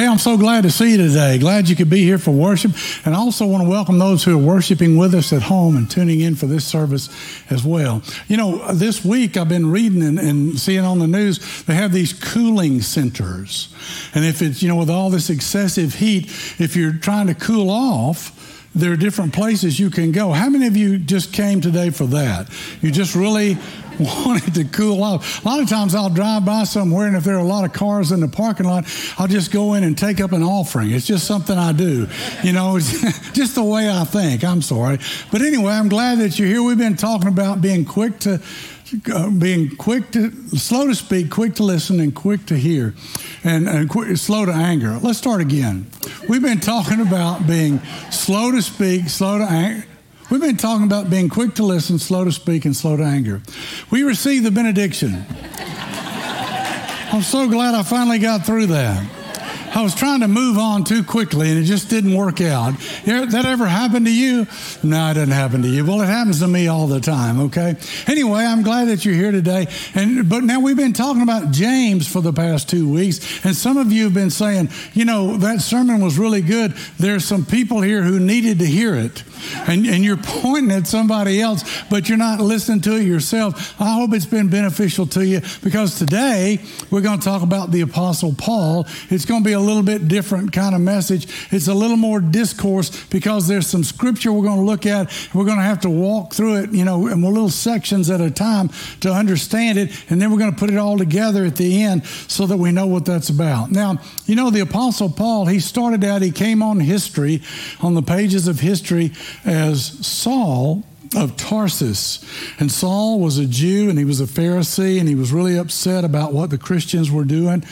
Hey, I'm so glad to see you today. Glad you could be here for worship. And I also want to welcome those who are worshiping with us at home and tuning in for this service as well. You know, this week I've been reading and, and seeing on the news, they have these cooling centers. And if it's, you know, with all this excessive heat, if you're trying to cool off, there are different places you can go. How many of you just came today for that? You just really wanted to cool off. A lot of times I'll drive by somewhere, and if there are a lot of cars in the parking lot, I'll just go in and take up an offering. It's just something I do. You know, it's just the way I think. I'm sorry. But anyway, I'm glad that you're here. We've been talking about being quick to. Uh, being quick to slow to speak, quick to listen, and quick to hear, and, and quick, slow to anger. Let's start again. We've been talking about being slow to speak, slow to anger We've been talking about being quick to listen, slow to speak, and slow to anger. We received the benediction. I'm so glad I finally got through that. I was trying to move on too quickly and it just didn't work out. That ever happened to you? No, it didn't happen to you. Well, it happens to me all the time, okay? Anyway, I'm glad that you're here today. And but now we've been talking about James for the past two weeks, and some of you have been saying, you know, that sermon was really good. There's some people here who needed to hear it. And, and you're pointing at somebody else, but you're not listening to it yourself. I hope it's been beneficial to you because today we're going to talk about the Apostle Paul. It's going to be a little bit different kind of message. It's a little more discourse because there's some scripture we're going to look at. We're going to have to walk through it, you know, in little sections at a time to understand it. And then we're going to put it all together at the end so that we know what that's about. Now, you know, the Apostle Paul, he started out, he came on history, on the pages of history as Saul of Tarsus. And Saul was a Jew and he was a Pharisee and he was really upset about what the Christians were doing.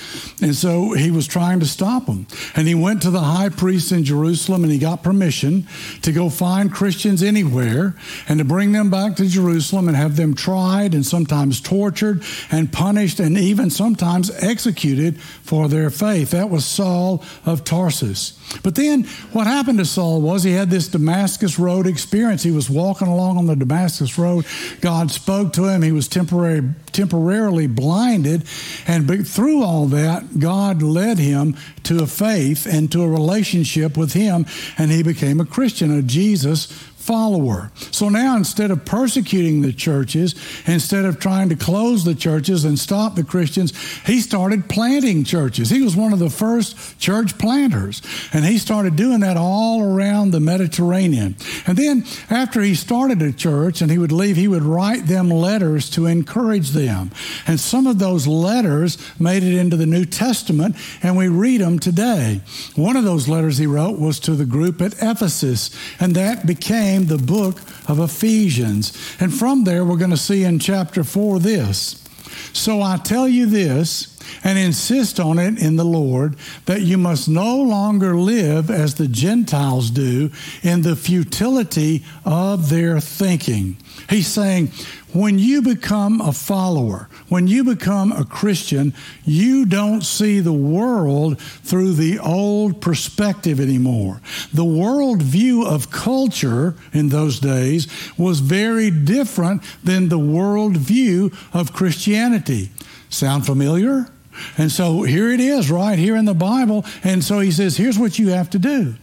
And so he was trying to stop them. And he went to the high priest in Jerusalem and he got permission to go find Christians anywhere and to bring them back to Jerusalem and have them tried and sometimes tortured and punished and even sometimes executed for their faith. That was Saul of Tarsus. But then what happened to Saul was he had this Damascus Road experience. He was walking along along on the Damascus Road. God spoke to him. He was temporary, temporarily blinded. And through all that, God led him to a faith and to a relationship with him. And he became a Christian, a Jesus follower. So now instead of persecuting the churches, instead of trying to close the churches and stop the Christians, he started planting churches. He was one of the first church planters. And he started doing that all around the Mediterranean. And then after he started a church and he would leave, he would write them letters to encourage them. And some of those letters made it into the New Testament, and we read them today. One of those letters he wrote was to the group at Ephesus, and that became became the book of Ephesians. And from there, we're going to see in chapter 4 this. So I tell you this and insist on it in the Lord that you must no longer live as the Gentiles do in the futility of their thinking. He's saying, when you become a follower, when you become a Christian, you don't see the world through the old perspective anymore. The world view of culture in those days was very different than the world view of Christianity. Sound familiar? And so here it is, right here in the Bible. And so he says, here's what you have to do.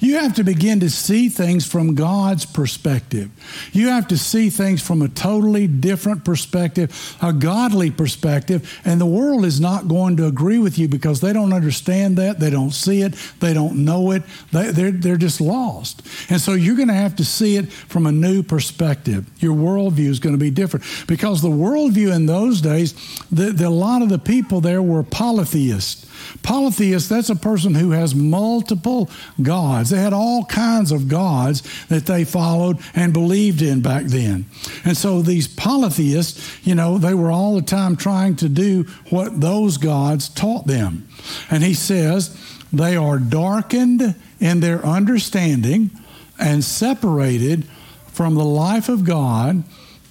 You have to begin to see things from God's perspective. You have to see things from a totally different perspective, a godly perspective. And the world is not going to agree with you because they don't understand that. They don't see it. They don't know it. They, they're, they're just lost. And so you're going to have to see it from a new perspective. Your worldview is going to be different because the worldview in those days, the, the, a lot of the people there were polytheists. Polytheist, that's a person who has multiple gods. They had all kinds of gods that they followed and believed in back then. And so these polytheists, you know, they were all the time trying to do what those gods taught them. And he says, they are darkened in their understanding and separated from the life of God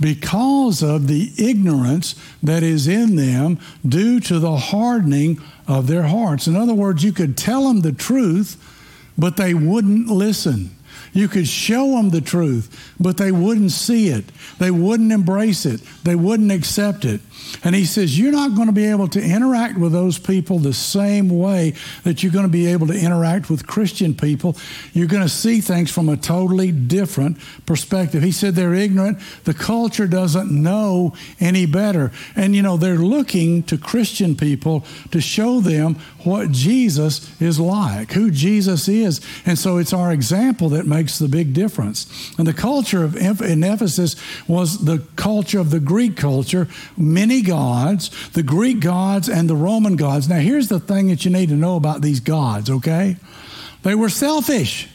because of the ignorance that is in them due to the hardening of their hearts. In other words, you could tell them the truth, but they wouldn't listen. You could show them the truth, but they wouldn't see it. They wouldn't embrace it. They wouldn't accept it. And he says, You're not going to be able to interact with those people the same way that you're going to be able to interact with Christian people. You're going to see things from a totally different perspective. He said they're ignorant. The culture doesn't know any better. And, you know, they're looking to Christian people to show them what Jesus is like, who Jesus is. And so it's our example that makes the big difference. And the culture of in Ephesus was the culture of the Greek culture, many gods, the Greek gods and the Roman gods. Now, here's the thing that you need to know about these gods, okay? They were selfish.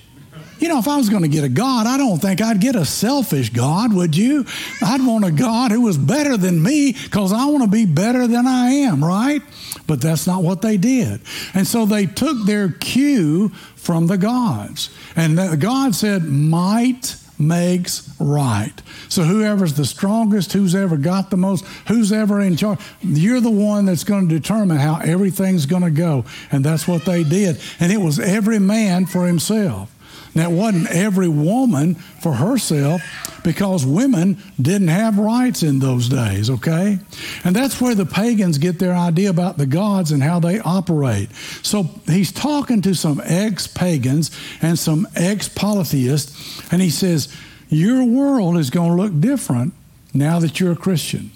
You know, if I was going to get a God, I don't think I'd get a selfish God, would you? I'd want a God who was better than me because I want to be better than I am, right? But that's not what they did. And so they took their cue from the gods. And the God said, Might makes right. So whoever's the strongest, who's ever got the most, who's ever in charge, you're the one that's going to determine how everything's going to go. And that's what they did. And it was every man for himself. Now, it wasn't every woman for herself because women didn't have rights in those days, okay? And that's where the pagans get their idea about the gods and how they operate. So he's talking to some ex pagans and some ex polytheists, and he says, Your world is going to look different now that you're a Christian.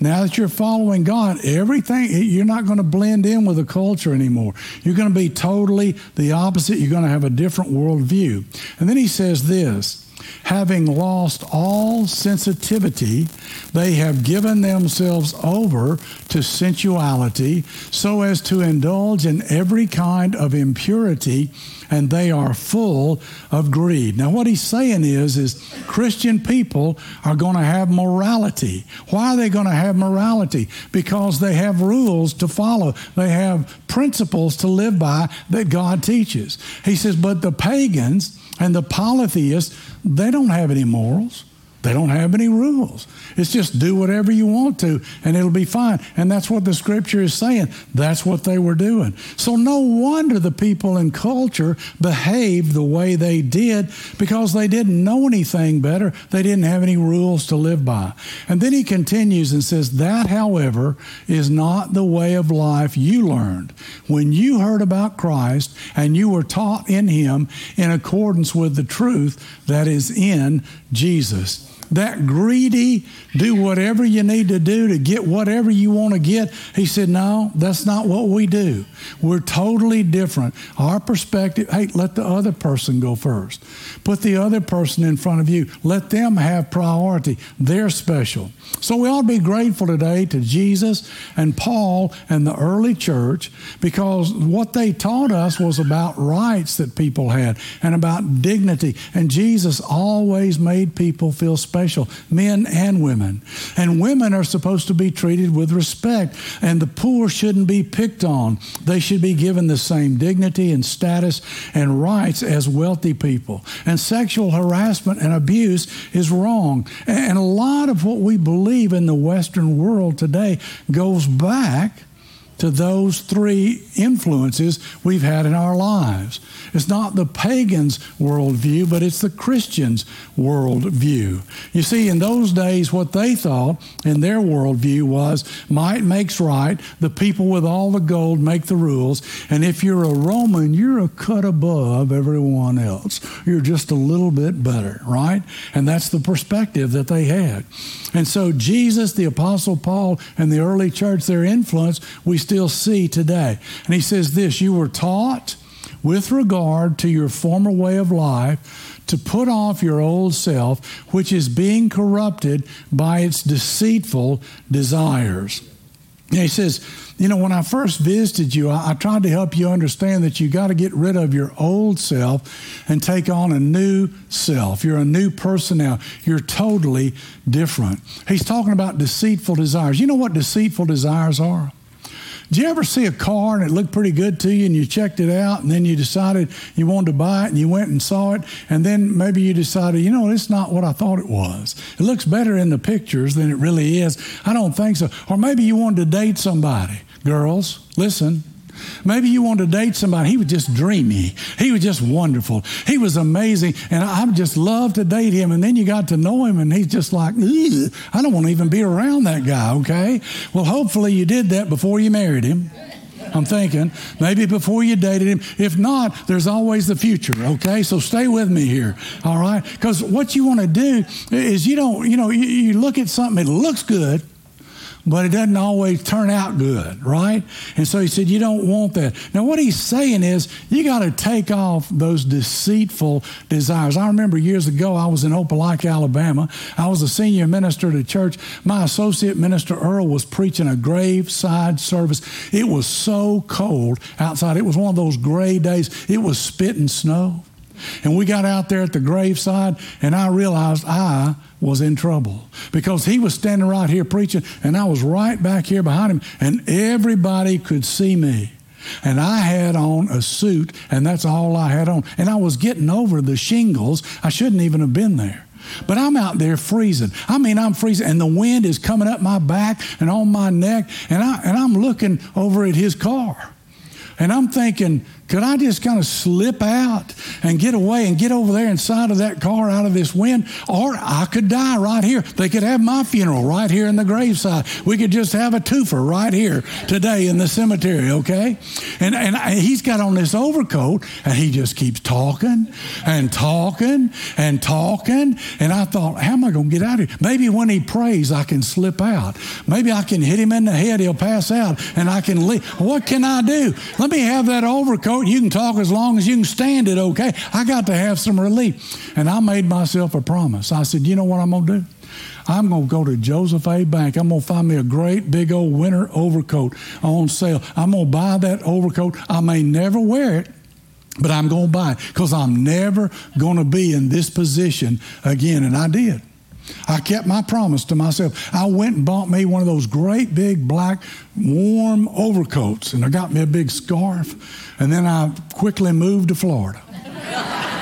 Now that you're following God, everything, you're not going to blend in with the culture anymore. You're going to be totally the opposite. You're going to have a different worldview. And then he says this having lost all sensitivity, they have given themselves over to sensuality so as to indulge in every kind of impurity and they are full of greed. Now what he's saying is is Christian people are going to have morality. Why are they going to have morality? Because they have rules to follow. They have principles to live by that God teaches. He says but the pagans and the polytheists, they don't have any morals. They don't have any rules. It's just do whatever you want to and it'll be fine. And that's what the scripture is saying. That's what they were doing. So no wonder the people in culture behaved the way they did because they didn't know anything better. They didn't have any rules to live by. And then he continues and says, That, however, is not the way of life you learned when you heard about Christ and you were taught in him in accordance with the truth that is in Jesus that greedy, do whatever you need to do to get whatever you want to get. He said, No, that's not what we do. We're totally different. Our perspective, hey, let the other person go first. Put the other person in front of you. Let them have priority. They're special. So we ought to be grateful today to Jesus and Paul and the early church because what they taught us was about rights that people had and about dignity. And Jesus always made people feel special, men and women. And women are supposed to be treated with respect, and the poor shouldn't be picked on. They should be given the same dignity and status and rights as wealthy people. And sexual harassment and abuse is wrong. And a lot of what we believe believe in the Western world today goes back to those three influences we've had in our lives. It's not the pagan's worldview, but it's the Christian's worldview. You see, in those days, what they thought in their worldview was might makes right. The people with all the gold make the rules. And if you're a Roman, you're a cut above everyone else. You're just a little bit better, right? And that's the perspective that they had. And so, Jesus, the Apostle Paul, and the early church, their influence, we still see today. And he says this You were taught with regard to your former way of life to put off your old self, which is being corrupted by its deceitful desires. And he says, you know, when I first visited you, I, I tried to help you understand that you got to get rid of your old self and take on a new self. You're a new person now. You're totally different. He's talking about deceitful desires. You know what deceitful desires are? Did you ever see a car and it looked pretty good to you and you checked it out and then you decided you wanted to buy it and you went and saw it and then maybe you decided, you know, it's not what I thought it was. It looks better in the pictures than it really is. I don't think so. Or maybe you wanted to date somebody. Girls, listen. Maybe you want to date somebody. He was just dreamy. He was just wonderful. He was amazing. And I just love to date him. And then you got to know him and he's just like, I don't want to even be around that guy, okay? Well, hopefully you did that before you married him. I'm thinking maybe before you dated him. If not, there's always the future, okay? So stay with me here, all right? Because what you want to do is you don't, you know, you, you look at something, it looks good but it doesn't always turn out good, right? And so he said, You don't want that. Now, what he's saying is, you got to take off those deceitful desires. I remember years ago, I was in Opelika, Alabama. I was a senior minister at a church. My associate minister, Earl, was preaching a graveside service. It was so cold outside. It was one of those gray days, it was spitting snow. And we got out there at the graveside, and I realized I was in trouble because he was standing right here preaching, and I was right back here behind him, and everybody could see me. And I had on a suit, and that's all I had on. And I was getting over the shingles. I shouldn't even have been there. But I'm out there freezing. I mean, I'm freezing, and the wind is coming up my back and on my neck, and, I, and I'm looking over at his car. And I'm thinking, could I just kind of slip out and get away and get over there inside of that car out of this wind? Or I could die right here. They could have my funeral right here in the graveside. We could just have a twofer right here today in the cemetery, okay? And, and he's got on this overcoat and he just keeps talking and talking and talking. And I thought, how am I going to get out of here? Maybe when he prays, I can slip out. Maybe I can hit him in the head, he'll pass out, and I can leave. What can I do? Let me have that overcoat you can talk as long as you can stand it, okay? I got to have some relief. And I made myself a promise. I said, you know what I'm going to do? I'm going to go to Joseph A. Bank. I'm going to find me a great big old winter overcoat on sale. I'm going to buy that overcoat. I may never wear it, but I'm going to buy it because I'm never going to be in this position again. And I did. I kept my promise to myself. I went and bought me one of those great big black warm overcoats, and I got me a big scarf, and then I quickly moved to Florida.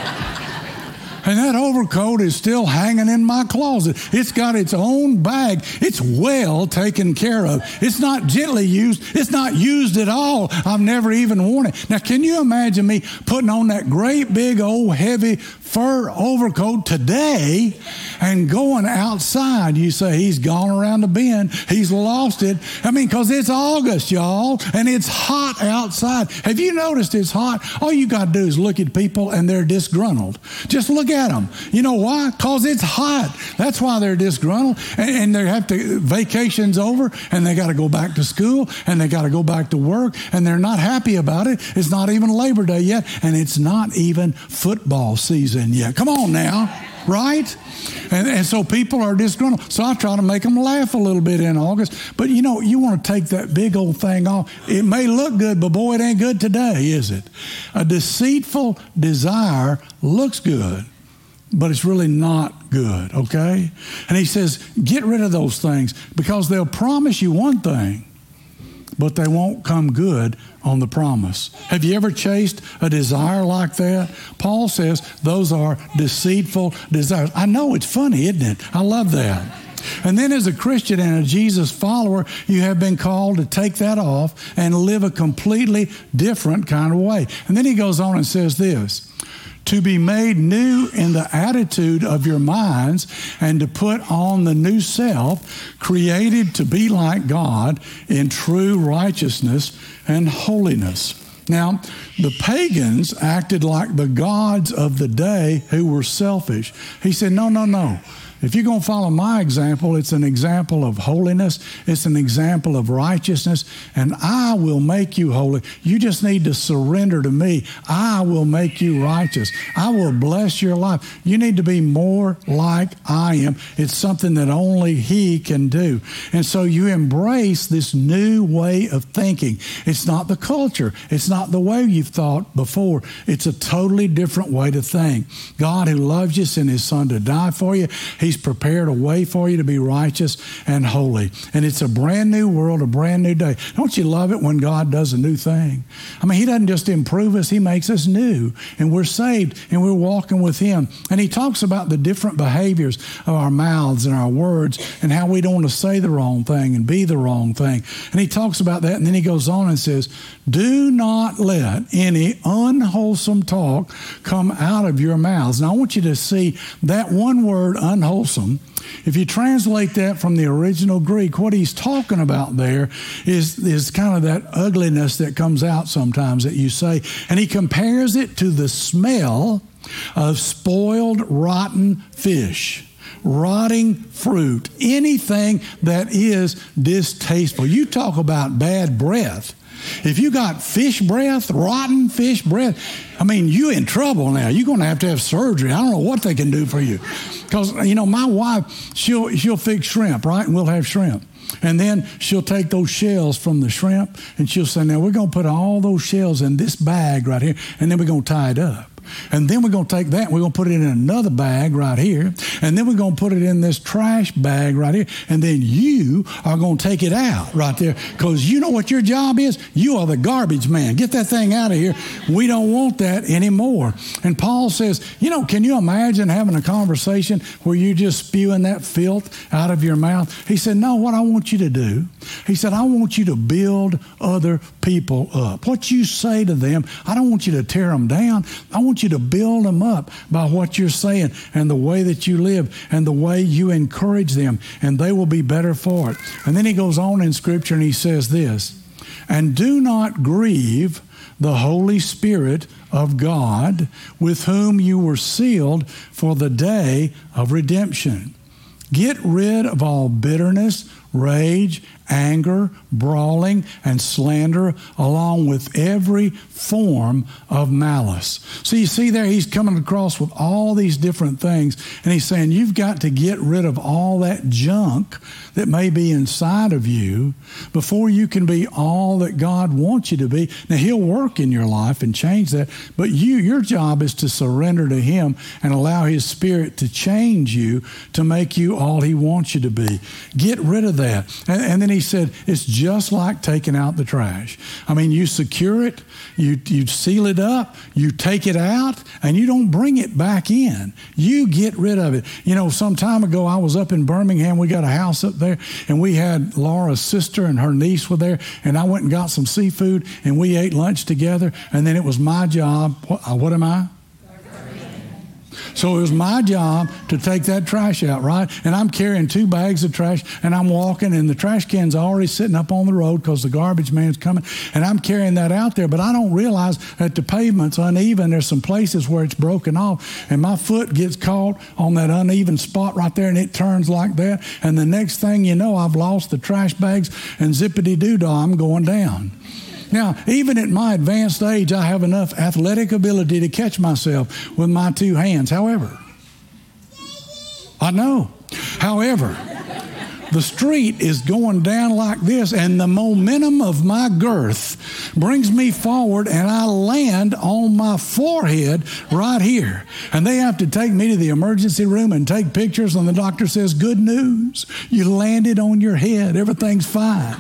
And that overcoat is still hanging in my closet. It's got its own bag. It's well taken care of. It's not gently used. It's not used at all. I've never even worn it. Now, can you imagine me putting on that great big old heavy fur overcoat today and going outside? You say he's gone around the bend. He's lost it. I mean, because it's August, y'all, and it's hot outside. Have you noticed it's hot? All you got to do is look at people and they're disgruntled. Just look at them. You know why? Because it's hot. That's why they're disgruntled. And, and they have to, vacation's over and they got to go back to school and they got to go back to work and they're not happy about it. It's not even Labor Day yet and it's not even football season yet. Come on now right? And, and, so people are disgruntled. So I try to make them laugh a little bit in August. But you know, you want to take that big old thing off. It may look good, but boy, it ain't good today, is it? A deceitful desire looks good but it's really not good, okay? And he says, get rid of those things because they'll promise you one thing, but they won't come good on the promise. Have you ever chased a desire like that? Paul says those are deceitful desires. I know it's funny, isn't it? I love that. And then, as a Christian and a Jesus follower, you have been called to take that off and live a completely different kind of way. And then he goes on and says this to be made new in the attitude of your minds and to put on the new self, created to be like God in true righteousness and holiness. Now, the pagans acted like the gods of the day who were selfish. He said, No, no, no. If you're going to follow my example, it's an example of holiness, it's an example of righteousness, and I will make you holy. You just need to surrender to me. I will make you righteous. I will bless your life. You need to be more like I am. It's something that only He can do. And so you embrace this new way of thinking. It's not the culture, it's not the way you've thought before. It's a totally different way to think. God, who loves you, sent His Son to die for you. He's He's prepared a way for you to be righteous and holy. And it's a brand new world, a brand new day. Don't you love it when God does a new thing? I mean, He doesn't just improve us, He makes us new. And we're saved and we're walking with Him. And He talks about the different behaviors of our mouths and our words and how we don't want to say the wrong thing and be the wrong thing. And He talks about that. And then He goes on and says, Do not let any unwholesome talk come out of your mouths. Now, I want you to see that one word, unwholesome. If you translate that from the original Greek, what he's talking about there is, is kind of that ugliness that comes out sometimes that you say. And he compares it to the smell of spoiled, rotten fish rotting fruit, anything that is distasteful. You talk about bad breath. If you got fish breath, rotten fish breath, I mean, you in trouble now. You're going to have to have surgery. I don't know what they can do for you. Because, you know, my wife, she'll, she'll fix shrimp, right? And we'll have shrimp. And then she'll take those shells from the shrimp and she'll say, now we're going to put all those shells in this bag right here, and then we're going to tie it up. And then we're going to take that we're going to put it in another bag right here. And then we're going to put it in this trash bag right here. And then you are going to take it out right there because you know what your job is? You are the garbage man. Get that thing out of here. We don't want that anymore. And Paul says, you know, can you imagine having a conversation where you're just spewing that filth out of your mouth? He said, no, what I want you to do, he said, I want you to build other people up. What you say to them, I don't want you to tear them down. I want you to build them up by what you're saying and the way that you live and the way you encourage them, and they will be better for it. And then he goes on in Scripture and he says this And do not grieve the Holy Spirit of God, with whom you were sealed for the day of redemption. Get rid of all bitterness, rage, anger, brawling, and slander, along with every form of malice. So you see there, he's coming across with all these different things, and he's saying, You've got to get rid of all that junk that may be inside of you before you can be all that God wants you to be. Now, he'll work in your life and change that, but you, your job is to surrender to him and allow his spirit to change you to make you all he wants you to be. Get rid of that. And, and then he said, it's just like taking out the trash. I mean, you secure it, you, you seal it up, you take it out, and you don't bring it back in. You get rid of it. You know, some time ago, I was up in Birmingham. We got a house up there, and we had Laura's sister and her niece were there, and I went and got some seafood, and we ate lunch together, and then it was my job. What, uh, what am I? So it was my job to take that trash out, right? And I'm carrying two bags of trash and I'm walking and the trash can's already sitting up on the road because the garbage man's coming and I'm carrying that out there. But I don't realize that the pavement's uneven. There's some places where it's broken off and my foot gets caught on that uneven spot right there and it turns like that. And the next thing you know, I've lost the trash bags and zippity doo dah, I'm going down. Now, even at my advanced age, I have enough athletic ability to catch myself with my two hands. However, I know. However, the street is going down like this, and the momentum of my girth brings me forward, and I land on my forehead right here. And they have to take me to the emergency room and take pictures, and the doctor says, Good news, you landed on your head, everything's fine.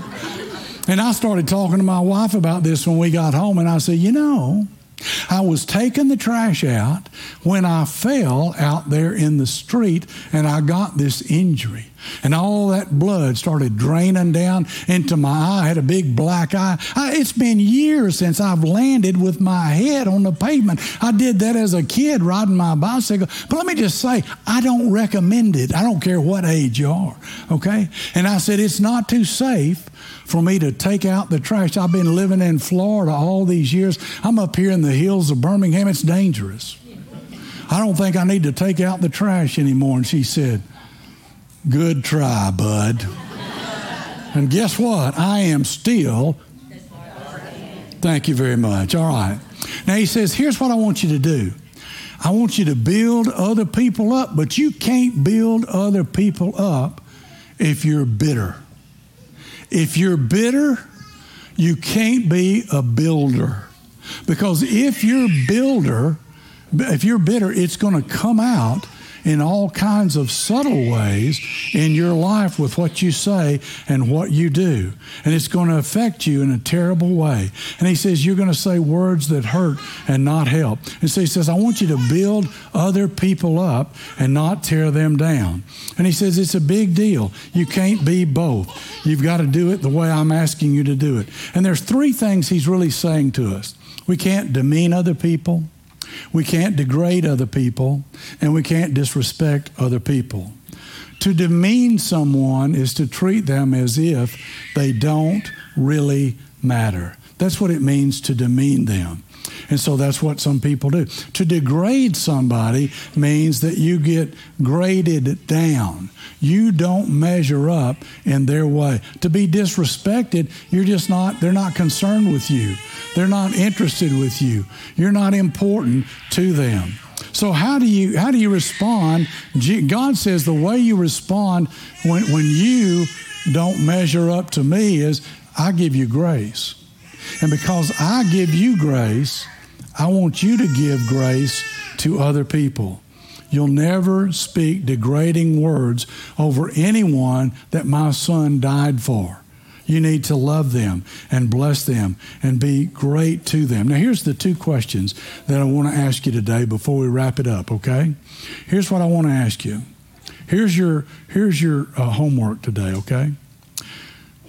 And I started talking to my wife about this when we got home, and I said, You know, I was taking the trash out when I fell out there in the street and I got this injury. And all that blood started draining down into my eye. I had a big black eye. I, it's been years since I've landed with my head on the pavement. I did that as a kid riding my bicycle. But let me just say, I don't recommend it. I don't care what age you are. Okay? And I said, it's not too safe for me to take out the trash. I've been living in Florida all these years. I'm up here in the hills of Birmingham. It's dangerous. I don't think I need to take out the trash anymore. And she said, Good try, bud. and guess what? I am still. Thank you very much. All right. Now he says, Here's what I want you to do. I want you to build other people up, but you can't build other people up if you're bitter. If you're bitter, you can't be a builder. Because if you're builder, if you're bitter, it's going to come out in all kinds of subtle ways in your life with what you say and what you do. And it's going to affect you in a terrible way. And he says, You're going to say words that hurt and not help. And so he says, I want you to build other people up and not tear them down. And he says, It's a big deal. You can't be both. You've got to do it the way I'm asking you to do it. And there's three things he's really saying to us. We can't demean other people. We can't degrade other people, and we can't disrespect other people. To demean someone is to treat them as if they don't really matter. That's what it means to demean them. And so that's what some people do. To degrade somebody means that you get graded down. You don't measure up in their way. To be disrespected, you're just not, they're not concerned with you. They're not interested with you. You're not important to them. So how do you how do you respond? God says the way you respond when, when you don't measure up to me is I give you grace. And because I give you grace, I want you to give grace to other people. You'll never speak degrading words over anyone that my son died for. You need to love them and bless them and be great to them. Now, here's the two questions that I want to ask you today before we wrap it up, okay? Here's what I want to ask you. Here's your, here's your uh, homework today, okay?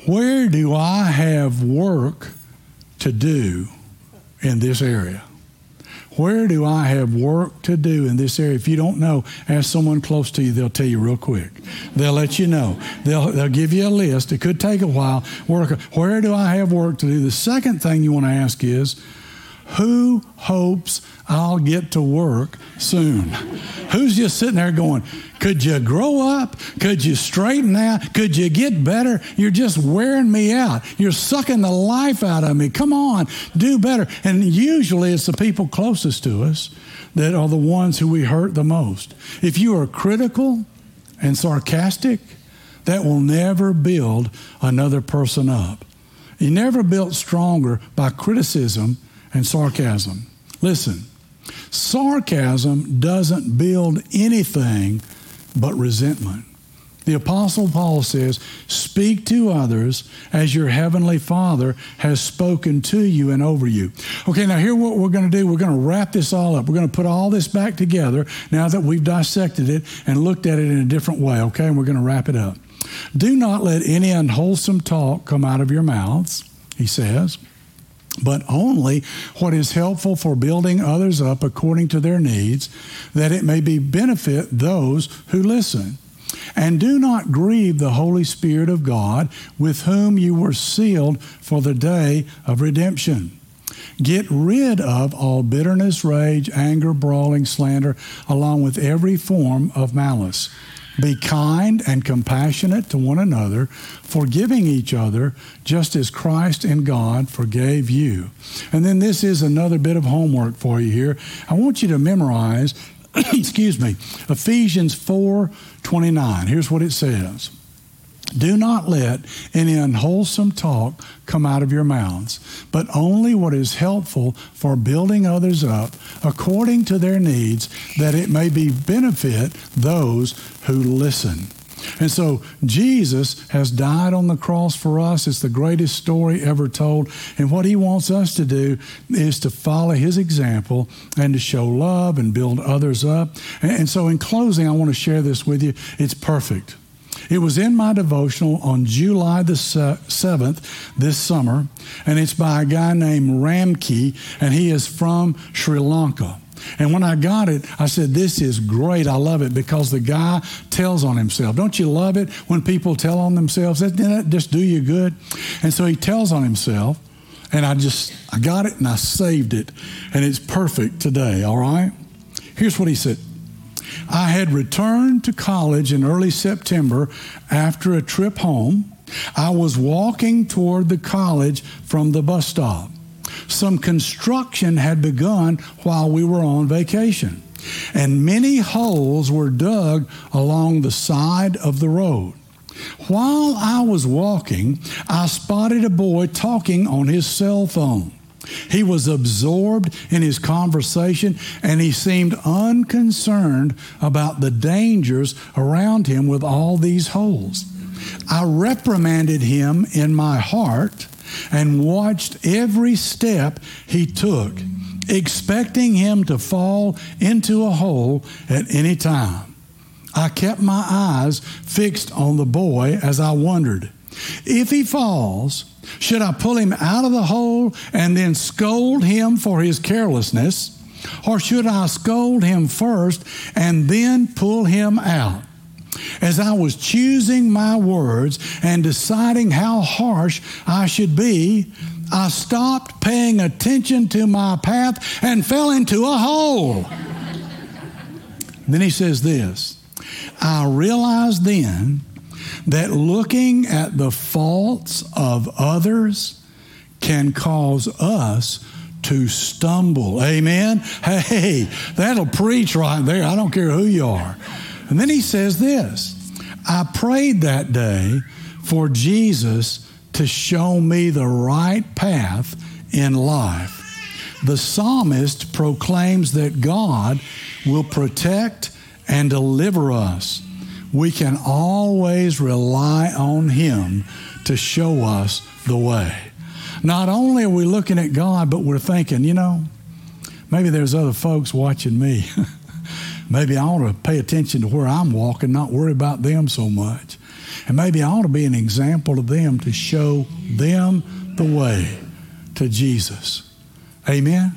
Where do I have work to do in this area? Where do I have work to do in this area? If you don't know, ask someone close to you. They'll tell you real quick. They'll let you know. They'll, they'll give you a list. It could take a while. Work. Where do I have work to do? The second thing you want to ask is, who hopes I'll get to work soon? Who's just sitting there going, Could you grow up? Could you straighten out? Could you get better? You're just wearing me out. You're sucking the life out of me. Come on, do better. And usually it's the people closest to us that are the ones who we hurt the most. If you are critical and sarcastic, that will never build another person up. You never built stronger by criticism and sarcasm. Listen, sarcasm doesn't build anything but resentment. The Apostle Paul says, Speak to others as your heavenly Father has spoken to you and over you. Okay, now here what we're going to do. We're going to wrap this all up. We're going to put all this back together now that we've dissected it and looked at it in a different way, okay? And we're going to wrap it up. Do not let any unwholesome talk come out of your mouths, he says but only what is helpful for building others up according to their needs, that it may be benefit those who listen. And do not grieve the Holy Spirit of God, with whom you were sealed for the day of redemption. Get rid of all bitterness, rage, anger, brawling, slander, along with every form of malice. Be kind and compassionate to one another, forgiving each other, just as Christ and God forgave you. And then this is another bit of homework for you here. I want you to memorize, excuse me, Ephesians 4 29. Here's what it says. Do not let any unwholesome talk come out of your mouths, but only what is helpful for building others up according to their needs, that it may be benefit those who listen. And so Jesus has died on the cross for us. It's the greatest story ever told. And what he wants us to do is to follow his example and to show love and build others up. And so, in closing, I want to share this with you. It's perfect. It was in my devotional on July the 7th this summer, and it's by a guy named Ramki, and he is from Sri Lanka. And when I got it, I said, This is great. I love it because the guy tells on himself. Don't you love it when people tell on themselves? Doesn't that just do you good? And so he tells on himself, and I just, I got it and I saved it, and it's perfect today, all right? Here's what he said I had returned to college in early September after a trip home. I was walking toward the college from the bus stop. Some construction had begun while we were on vacation, and many holes were dug along the side of the road. While I was walking, I spotted a boy talking on his cell phone. He was absorbed in his conversation and he seemed unconcerned about the dangers around him with all these holes. I reprimanded him in my heart and watched every step he took, expecting him to fall into a hole at any time. I kept my eyes fixed on the boy as I wondered if he falls, should I pull him out of the hole and then scold him for his carelessness? Or should I scold him first and then pull him out? As I was choosing my words and deciding how harsh I should be, I stopped paying attention to my path and fell into a hole. then he says this I realized then that looking at the faults of others can cause us to stumble. Amen? Hey, that'll preach right there. I don't care who you are. And then he says this I prayed that day for Jesus to show me the right path in life. The psalmist proclaims that God will protect and deliver us we can always rely on Him to show us the way. Not only are we looking at God, but we're thinking, you know, maybe there's other folks watching me. maybe I ought to pay attention to where I'm walking, not worry about them so much. And maybe I ought to be an example to them to show them the way to Jesus. Amen.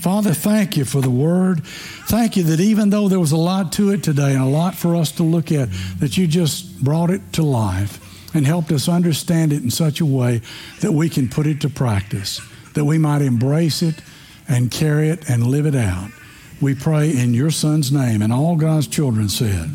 Father, thank you for the word. Thank you that even though there was a lot to it today and a lot for us to look at, that you just brought it to life and helped us understand it in such a way that we can put it to practice, that we might embrace it and carry it and live it out. We pray in your son's name, and all God's children said,